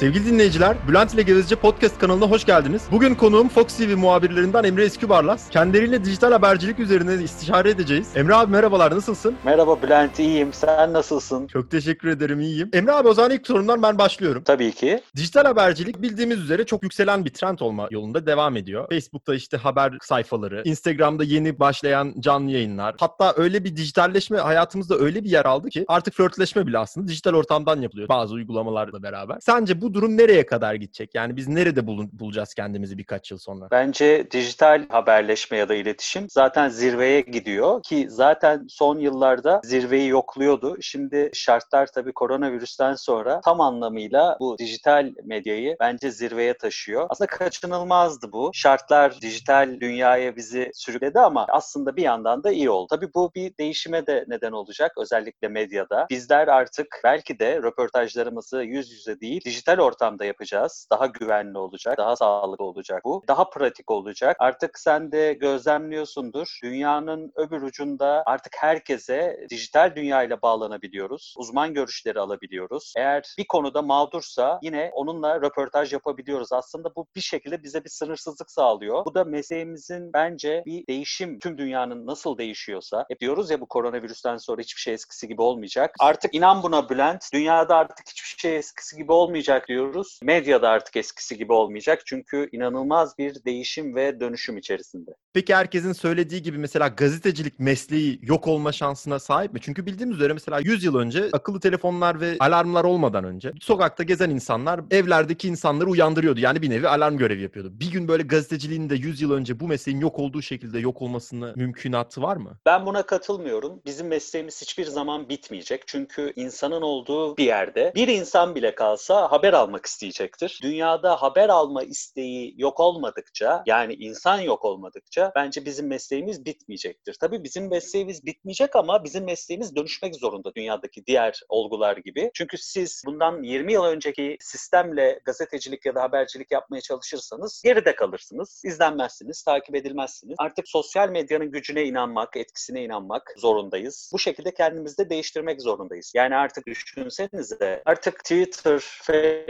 Sevgili dinleyiciler, Bülent ile Gevezece Podcast kanalına hoş geldiniz. Bugün konuğum Fox TV muhabirlerinden Emre Eskübarlas. Kendileriyle dijital habercilik üzerine istişare edeceğiz. Emre abi merhabalar, nasılsın? Merhaba Bülent, iyiyim. Sen nasılsın? Çok teşekkür ederim, iyiyim. Emre abi o zaman ilk sorumdan ben başlıyorum. Tabii ki. Dijital habercilik bildiğimiz üzere çok yükselen bir trend olma yolunda devam ediyor. Facebook'ta işte haber sayfaları, Instagram'da yeni başlayan canlı yayınlar. Hatta öyle bir dijitalleşme hayatımızda öyle bir yer aldı ki artık flörtleşme bile aslında dijital ortamdan yapılıyor bazı uygulamalarla beraber. Sence bu durum nereye kadar gidecek? Yani biz nerede bul- bulacağız kendimizi birkaç yıl sonra? Bence dijital haberleşme ya da iletişim zaten zirveye gidiyor ki zaten son yıllarda zirveyi yokluyordu. Şimdi şartlar tabii koronavirüsten sonra tam anlamıyla bu dijital medyayı bence zirveye taşıyor. Aslında kaçınılmazdı bu. Şartlar dijital dünyaya bizi sürükledi ama aslında bir yandan da iyi oldu. Tabii bu bir değişime de neden olacak özellikle medyada. Bizler artık belki de röportajlarımızı yüz yüze değil dijital ortamda yapacağız. Daha güvenli olacak, daha sağlıklı olacak bu. Daha pratik olacak. Artık sen de gözlemliyorsundur. Dünyanın öbür ucunda artık herkese dijital dünyayla bağlanabiliyoruz. Uzman görüşleri alabiliyoruz. Eğer bir konuda mağdursa yine onunla röportaj yapabiliyoruz. Aslında bu bir şekilde bize bir sınırsızlık sağlıyor. Bu da mesleğimizin bence bir değişim. Tüm dünyanın nasıl değişiyorsa. Hep diyoruz ya bu koronavirüsten sonra hiçbir şey eskisi gibi olmayacak. Artık inan buna Bülent. Dünyada artık hiçbir şey eskisi gibi olmayacak diyoruz. Medyada artık eskisi gibi olmayacak. Çünkü inanılmaz bir değişim ve dönüşüm içerisinde. Peki herkesin söylediği gibi mesela gazetecilik mesleği yok olma şansına sahip mi? Çünkü bildiğimiz üzere mesela 100 yıl önce akıllı telefonlar ve alarmlar olmadan önce sokakta gezen insanlar evlerdeki insanları uyandırıyordu. Yani bir nevi alarm görevi yapıyordu. Bir gün böyle gazeteciliğin de 100 yıl önce bu mesleğin yok olduğu şekilde yok olmasını mümkünatı var mı? Ben buna katılmıyorum. Bizim mesleğimiz hiçbir zaman bitmeyecek. Çünkü insanın olduğu bir yerde bir insan bile kalsa haber almak isteyecektir. Dünyada haber alma isteği yok olmadıkça yani insan yok olmadıkça bence bizim mesleğimiz bitmeyecektir. Tabii bizim mesleğimiz bitmeyecek ama bizim mesleğimiz dönüşmek zorunda dünyadaki diğer olgular gibi. Çünkü siz bundan 20 yıl önceki sistemle gazetecilik ya da habercilik yapmaya çalışırsanız geride kalırsınız. İzlenmezsiniz, takip edilmezsiniz. Artık sosyal medyanın gücüne inanmak, etkisine inanmak zorundayız. Bu şekilde kendimizi de değiştirmek zorundayız. Yani artık düşünsenize artık Twitter, Facebook,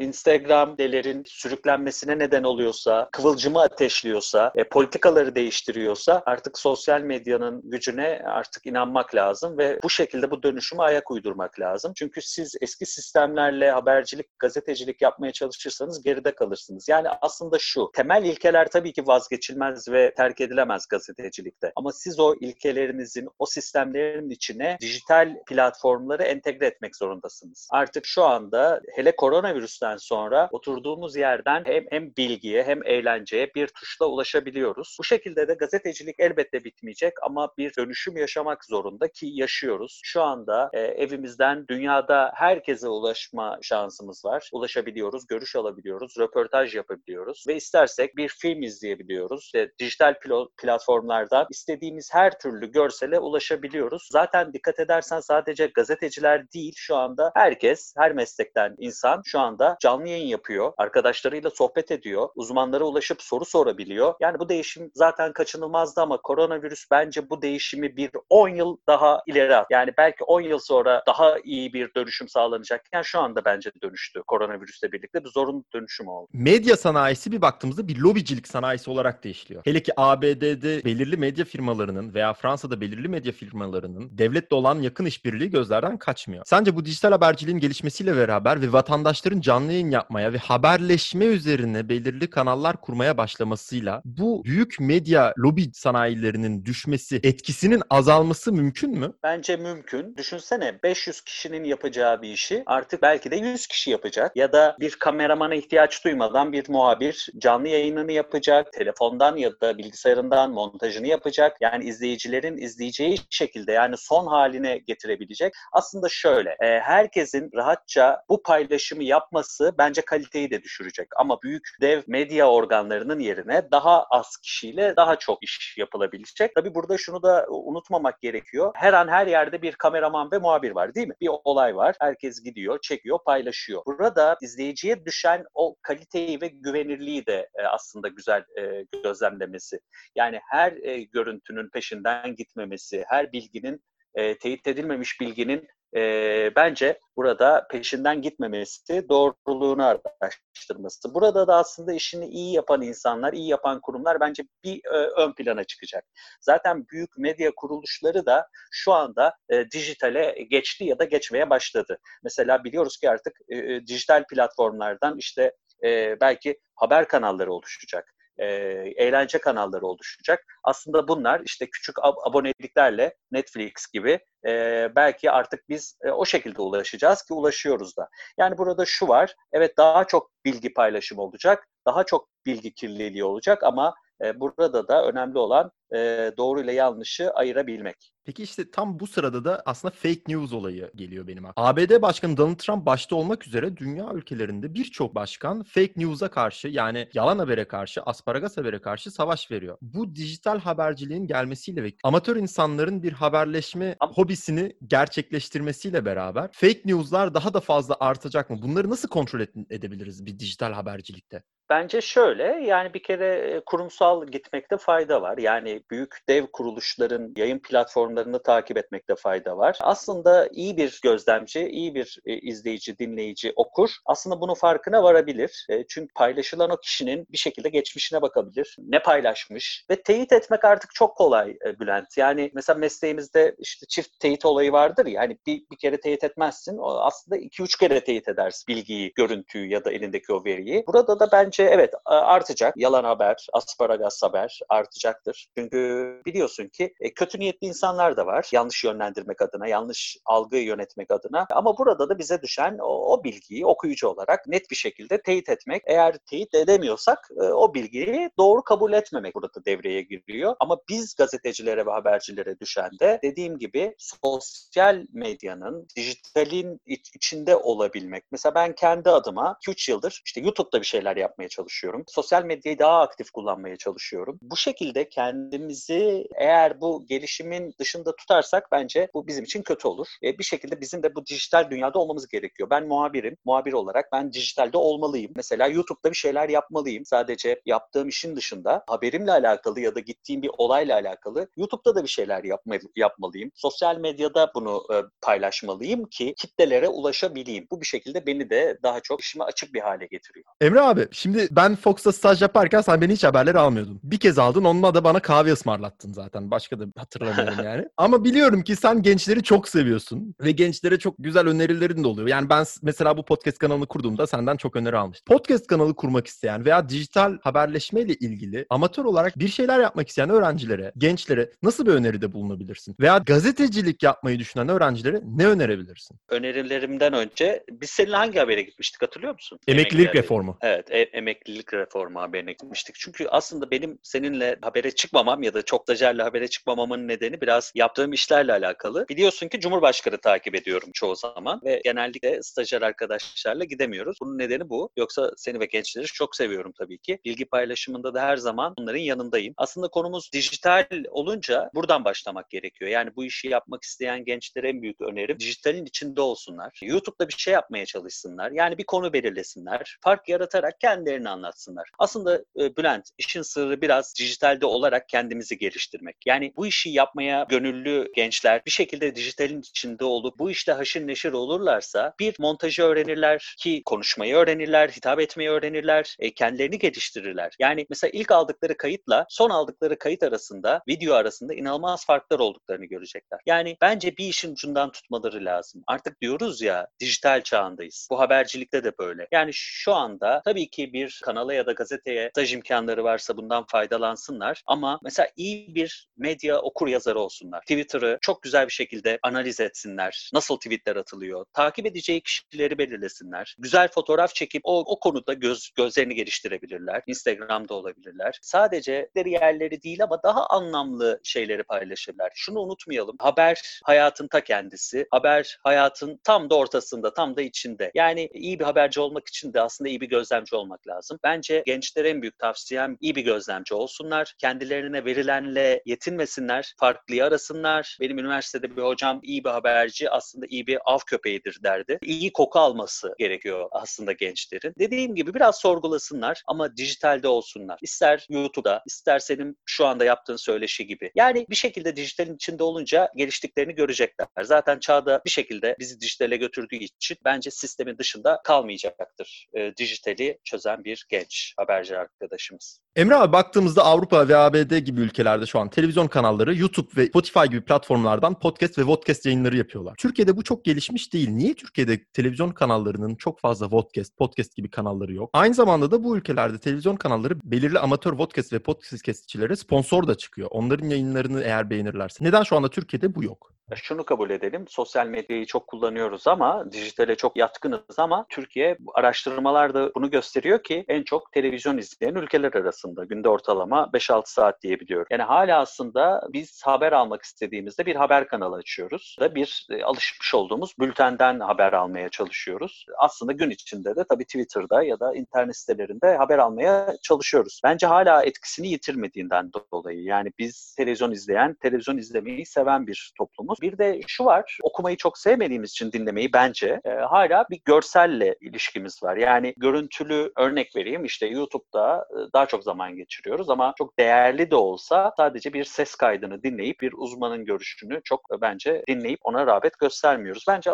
Instagram delerin sürüklenmesine neden oluyorsa, kıvılcımı ateşliyorsa, e, politikaları değiştiriyorsa artık sosyal medyanın gücüne artık inanmak lazım ve bu şekilde bu dönüşüme ayak uydurmak lazım. Çünkü siz eski sistemlerle habercilik, gazetecilik yapmaya çalışırsanız geride kalırsınız. Yani aslında şu, temel ilkeler tabii ki vazgeçilmez ve terk edilemez gazetecilikte. Ama siz o ilkelerinizin, o sistemlerin içine dijital platformları entegre etmek zorundasınız. Artık şu anda hele koronavirüsten sonra oturduğumuz yerden hem, hem bilgiye hem eğlenceye bir tuşla ulaşabiliyoruz. Bu şekilde de gazetecilik elbette bitmeyecek ama bir dönüşüm yaşamak zorunda ki yaşıyoruz. Şu anda e, evimizden dünyada herkese ulaşma şansımız var. Ulaşabiliyoruz, görüş alabiliyoruz, röportaj yapabiliyoruz ve istersek bir film izleyebiliyoruz. İşte dijital plo- platformlardan istediğimiz her türlü görsele ulaşabiliyoruz. Zaten dikkat edersen sadece gazeteciler değil şu anda herkes, her meslekten insan şu anda canlı yayın yapıyor. Arkadaşlarıyla sohbet ediyor. Uzmanlara ulaşıp soru sorabiliyor. Yani bu değişim zaten kaçınılmazdı ama koronavirüs bence bu değişimi bir 10 yıl daha ileri at. Yani belki 10 yıl sonra daha iyi bir dönüşüm sağlanacak. Yani şu anda bence dönüştü koronavirüsle birlikte. Bir zorunlu dönüşüm oldu. Medya sanayisi bir baktığımızda bir lobicilik sanayisi olarak da işliyor. Hele ki ABD'de belirli medya firmalarının veya Fransa'da belirli medya firmalarının devletle olan yakın işbirliği gözlerden kaçmıyor. Sence bu dijital haberciliğin gelişmesiyle beraber ve vatandaşların canlı yayın yapmaya ve haberleşme üzerine belirli kanallar kurmaya başlamasıyla bu büyük medya lobi sanayilerinin düşmesi, etkisinin azalması mümkün mü? Bence mümkün. Düşünsene 500 kişinin yapacağı bir işi artık belki de 100 kişi yapacak. Ya da bir kameramana ihtiyaç duymadan bir muhabir canlı yayınını yapacak. Telefondan ya da bilgisayarından montajını yapacak. Yani izleyicilerin izleyeceği şekilde yani son haline getirebilecek. Aslında şöyle e, herkesin rahatça bu paylaşımı yapması bence kaliteyi de düşürecek. Ama büyük dev medya organlarının yerine daha az kişiyle daha çok iş yapılabilecek. Tabii burada şunu da unutmamak gerekiyor. Her an her yerde bir kameraman ve muhabir var değil mi? Bir olay var. Herkes gidiyor, çekiyor, paylaşıyor. Burada izleyiciye düşen o kaliteyi ve güvenirliği de e, aslında güzel e, gözlemlemesi. Yani her e, görüntünün peşinden gitmemesi, her bilginin e, teyit edilmemiş bilginin e, bence burada peşinden gitmemesi, doğruluğunu araştırması. Burada da aslında işini iyi yapan insanlar, iyi yapan kurumlar bence bir e, ön plana çıkacak. Zaten büyük medya kuruluşları da şu anda e, dijitale geçti ya da geçmeye başladı. Mesela biliyoruz ki artık e, e dijital platformlardan işte e, belki haber kanalları oluşacak e, eğlence kanalları oluşacak. Aslında bunlar işte küçük ab- aboneliklerle Netflix gibi e, belki artık biz e, o şekilde ulaşacağız ki ulaşıyoruz da. Yani burada şu var, evet daha çok bilgi paylaşımı olacak, daha çok bilgi kirliliği olacak ama e, burada da önemli olan e, doğru ile yanlışı ayırabilmek. Peki işte tam bu sırada da aslında fake news olayı geliyor benim aklıma. ABD Başkanı Donald Trump başta olmak üzere dünya ülkelerinde birçok başkan fake news'a karşı yani yalan habere karşı, asparagas habere karşı savaş veriyor. Bu dijital haberciliğin gelmesiyle ve amatör insanların bir haberleşme hobisini gerçekleştirmesiyle beraber fake news'lar daha da fazla artacak mı? Bunları nasıl kontrol edebiliriz bir dijital habercilikte? Bence şöyle yani bir kere kurumsal gitmekte fayda var. Yani büyük dev kuruluşların yayın platformlarını takip etmekte fayda var. Aslında iyi bir gözlemci, iyi bir izleyici, dinleyici, okur aslında bunun farkına varabilir. Çünkü paylaşılan o kişinin bir şekilde geçmişine bakabilir. Ne paylaşmış ve teyit etmek artık çok kolay Bülent. Yani mesela mesleğimizde işte çift teyit olayı vardır ya hani bir, bir kere teyit etmezsin. Aslında iki üç kere teyit edersin bilgiyi, görüntüyü ya da elindeki o veriyi. Burada da bence bence evet artacak. Yalan haber, asparagas haber artacaktır. Çünkü biliyorsun ki e, kötü niyetli insanlar da var. Yanlış yönlendirmek adına, yanlış algıyı yönetmek adına. Ama burada da bize düşen o, o bilgiyi okuyucu olarak net bir şekilde teyit etmek. Eğer teyit edemiyorsak e, o bilgiyi doğru kabul etmemek burada devreye giriyor. Ama biz gazetecilere ve habercilere düşen de dediğim gibi sosyal medyanın, dijitalin içinde olabilmek. Mesela ben kendi adıma 2-3 yıldır işte YouTube'da bir şeyler yapmaya yapmaya çalışıyorum. Sosyal medyayı daha aktif kullanmaya çalışıyorum. Bu şekilde kendimizi eğer bu gelişimin dışında tutarsak bence bu bizim için kötü olur. E, bir şekilde bizim de bu dijital dünyada olmamız gerekiyor. Ben muhabirim. Muhabir olarak ben dijitalde olmalıyım. Mesela YouTube'da bir şeyler yapmalıyım. Sadece yaptığım işin dışında haberimle alakalı ya da gittiğim bir olayla alakalı YouTube'da da bir şeyler yapma, yapmalıyım. Sosyal medyada bunu e, paylaşmalıyım ki kitlelere ulaşabileyim. Bu bir şekilde beni de daha çok işime açık bir hale getiriyor. Emre abi şimdi Şimdi ben Fox'ta staj yaparken sen beni hiç haberleri almıyordun. Bir kez aldın onunla da bana kahve ısmarlattın zaten. Başka da hatırlamıyorum yani. Ama biliyorum ki sen gençleri çok seviyorsun. Ve gençlere çok güzel önerilerin de oluyor. Yani ben mesela bu podcast kanalını kurduğumda senden çok öneri almıştım. Podcast kanalı kurmak isteyen veya dijital haberleşmeyle ilgili amatör olarak bir şeyler yapmak isteyen öğrencilere, gençlere nasıl bir öneride bulunabilirsin? Veya gazetecilik yapmayı düşünen öğrencilere ne önerebilirsin? Önerilerimden önce biz seninle hangi habere gitmiştik hatırlıyor musun? Emeklilik reformu. Evet, e- emeklilik reformu haberine gitmiştik. Çünkü aslında benim seninle habere çıkmamam ya da çok stajyerle habere çıkmamamın nedeni biraz yaptığım işlerle alakalı. Biliyorsun ki Cumhurbaşkanı takip ediyorum çoğu zaman ve genellikle stajyer arkadaşlarla gidemiyoruz. Bunun nedeni bu. Yoksa seni ve gençleri çok seviyorum tabii ki. Bilgi paylaşımında da her zaman onların yanındayım. Aslında konumuz dijital olunca buradan başlamak gerekiyor. Yani bu işi yapmak isteyen gençlere en büyük önerim dijitalin içinde olsunlar. YouTube'da bir şey yapmaya çalışsınlar. Yani bir konu belirlesinler. Fark yaratarak kendileri kendilerini anlatsınlar. Aslında e, Bülent işin sırrı biraz dijitalde olarak kendimizi geliştirmek. Yani bu işi yapmaya gönüllü gençler bir şekilde dijitalin içinde olup bu işte haşır neşir olurlarsa bir montajı öğrenirler ki konuşmayı öğrenirler, hitap etmeyi öğrenirler, e, kendilerini geliştirirler. Yani mesela ilk aldıkları kayıtla son aldıkları kayıt arasında, video arasında inanılmaz farklar olduklarını görecekler. Yani bence bir işin ucundan tutmaları lazım. Artık diyoruz ya dijital çağındayız. Bu habercilikte de böyle. Yani şu anda tabii ki bir bir kanala ya da gazeteye staj imkanları varsa bundan faydalansınlar. Ama mesela iyi bir medya okur yazarı olsunlar. Twitter'ı çok güzel bir şekilde analiz etsinler. Nasıl tweetler atılıyor? Takip edeceği kişileri belirlesinler. Güzel fotoğraf çekip o, o konuda göz, gözlerini geliştirebilirler. Instagram'da olabilirler. Sadece yerleri değil ama daha anlamlı şeyleri paylaşırlar. Şunu unutmayalım. Haber hayatın ta kendisi. Haber hayatın tam da ortasında, tam da içinde. Yani iyi bir haberci olmak için de aslında iyi bir gözlemci olmak lazım lazım. Bence gençlere en büyük tavsiyem iyi bir gözlemci olsunlar. Kendilerine verilenle yetinmesinler. Farklıyı arasınlar. Benim üniversitede bir hocam iyi bir haberci aslında iyi bir av köpeğidir derdi. İyi koku alması gerekiyor aslında gençlerin. Dediğim gibi biraz sorgulasınlar ama dijitalde olsunlar. İster YouTube'da, ister senin şu anda yaptığın söyleşi gibi. Yani bir şekilde dijitalin içinde olunca geliştiklerini görecekler. Zaten çağda bir şekilde bizi dijitale götürdüğü için bence sistemin dışında kalmayacaktır. E, dijitali çözen bir genç haberci arkadaşımız. Emre abi baktığımızda Avrupa ve ABD gibi ülkelerde şu an televizyon kanalları YouTube ve Spotify gibi platformlardan podcast ve podcast yayınları yapıyorlar. Türkiye'de bu çok gelişmiş değil. Niye Türkiye'de televizyon kanallarının çok fazla podcast, podcast gibi kanalları yok? Aynı zamanda da bu ülkelerde televizyon kanalları belirli amatör podcast ve podcastçilere sponsor da çıkıyor. Onların yayınlarını eğer beğenirlerse. Neden şu anda Türkiye'de bu yok? Şunu kabul edelim. Sosyal medyayı çok kullanıyoruz ama dijitale çok yatkınız ama Türkiye araştırmalar da bunu gösteriyor ki en çok televizyon izleyen ülkeler arasında. Günde ortalama 5-6 saat diyebiliyorum. Yani hala aslında biz haber almak istediğimizde bir haber kanalı açıyoruz. Da bir e, alışmış olduğumuz bültenden haber almaya çalışıyoruz. Aslında gün içinde de tabii Twitter'da ya da internet sitelerinde haber almaya çalışıyoruz. Bence hala etkisini yitirmediğinden dolayı. Yani biz televizyon izleyen, televizyon izlemeyi seven bir toplumuz. Bir de şu var, okumayı çok sevmediğimiz için dinlemeyi bence e, hala bir görselle ilişkimiz var. Yani görüntülü örnek vereyim işte YouTube'da e, daha çok zaman geçiriyoruz ama çok değerli de olsa sadece bir ses kaydını dinleyip bir uzmanın görüşünü çok e, bence dinleyip ona rağbet göstermiyoruz. Bence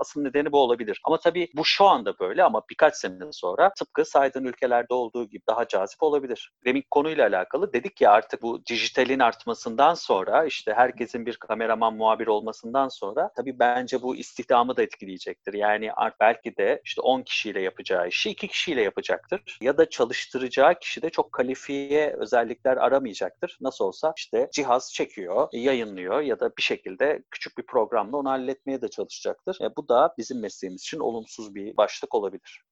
asıl nedeni bu olabilir. Ama tabii bu şu anda böyle ama birkaç sene sonra tıpkı saydığın ülkelerde olduğu gibi daha cazip olabilir. Demin konuyla alakalı dedik ya artık bu dijitalin artmasından sonra işte herkesin bir kameraman muhabir olmasından sonra tabii bence bu istihdamı da etkileyecektir. Yani belki de işte 10 kişiyle yapacağı işi 2 kişiyle yapacaktır. Ya da çalıştıracağı kişi de çok kalifiye özellikler aramayacaktır. Nasıl olsa işte cihaz çekiyor, yayınlıyor ya da bir şekilde küçük bir programla onu halletmeye de çalışacaktır. E, bu da bizim mesleğimiz için olumsuz bir başlık olabilir.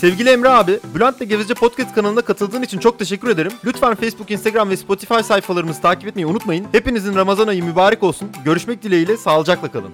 Sevgili Emre abi, Bülent'le Gevezece Podcast kanalına katıldığın için çok teşekkür ederim. Lütfen Facebook, Instagram ve Spotify sayfalarımızı takip etmeyi unutmayın. Hepinizin Ramazan ayı mübarek olsun. Görüşmek dileğiyle, sağlıcakla kalın.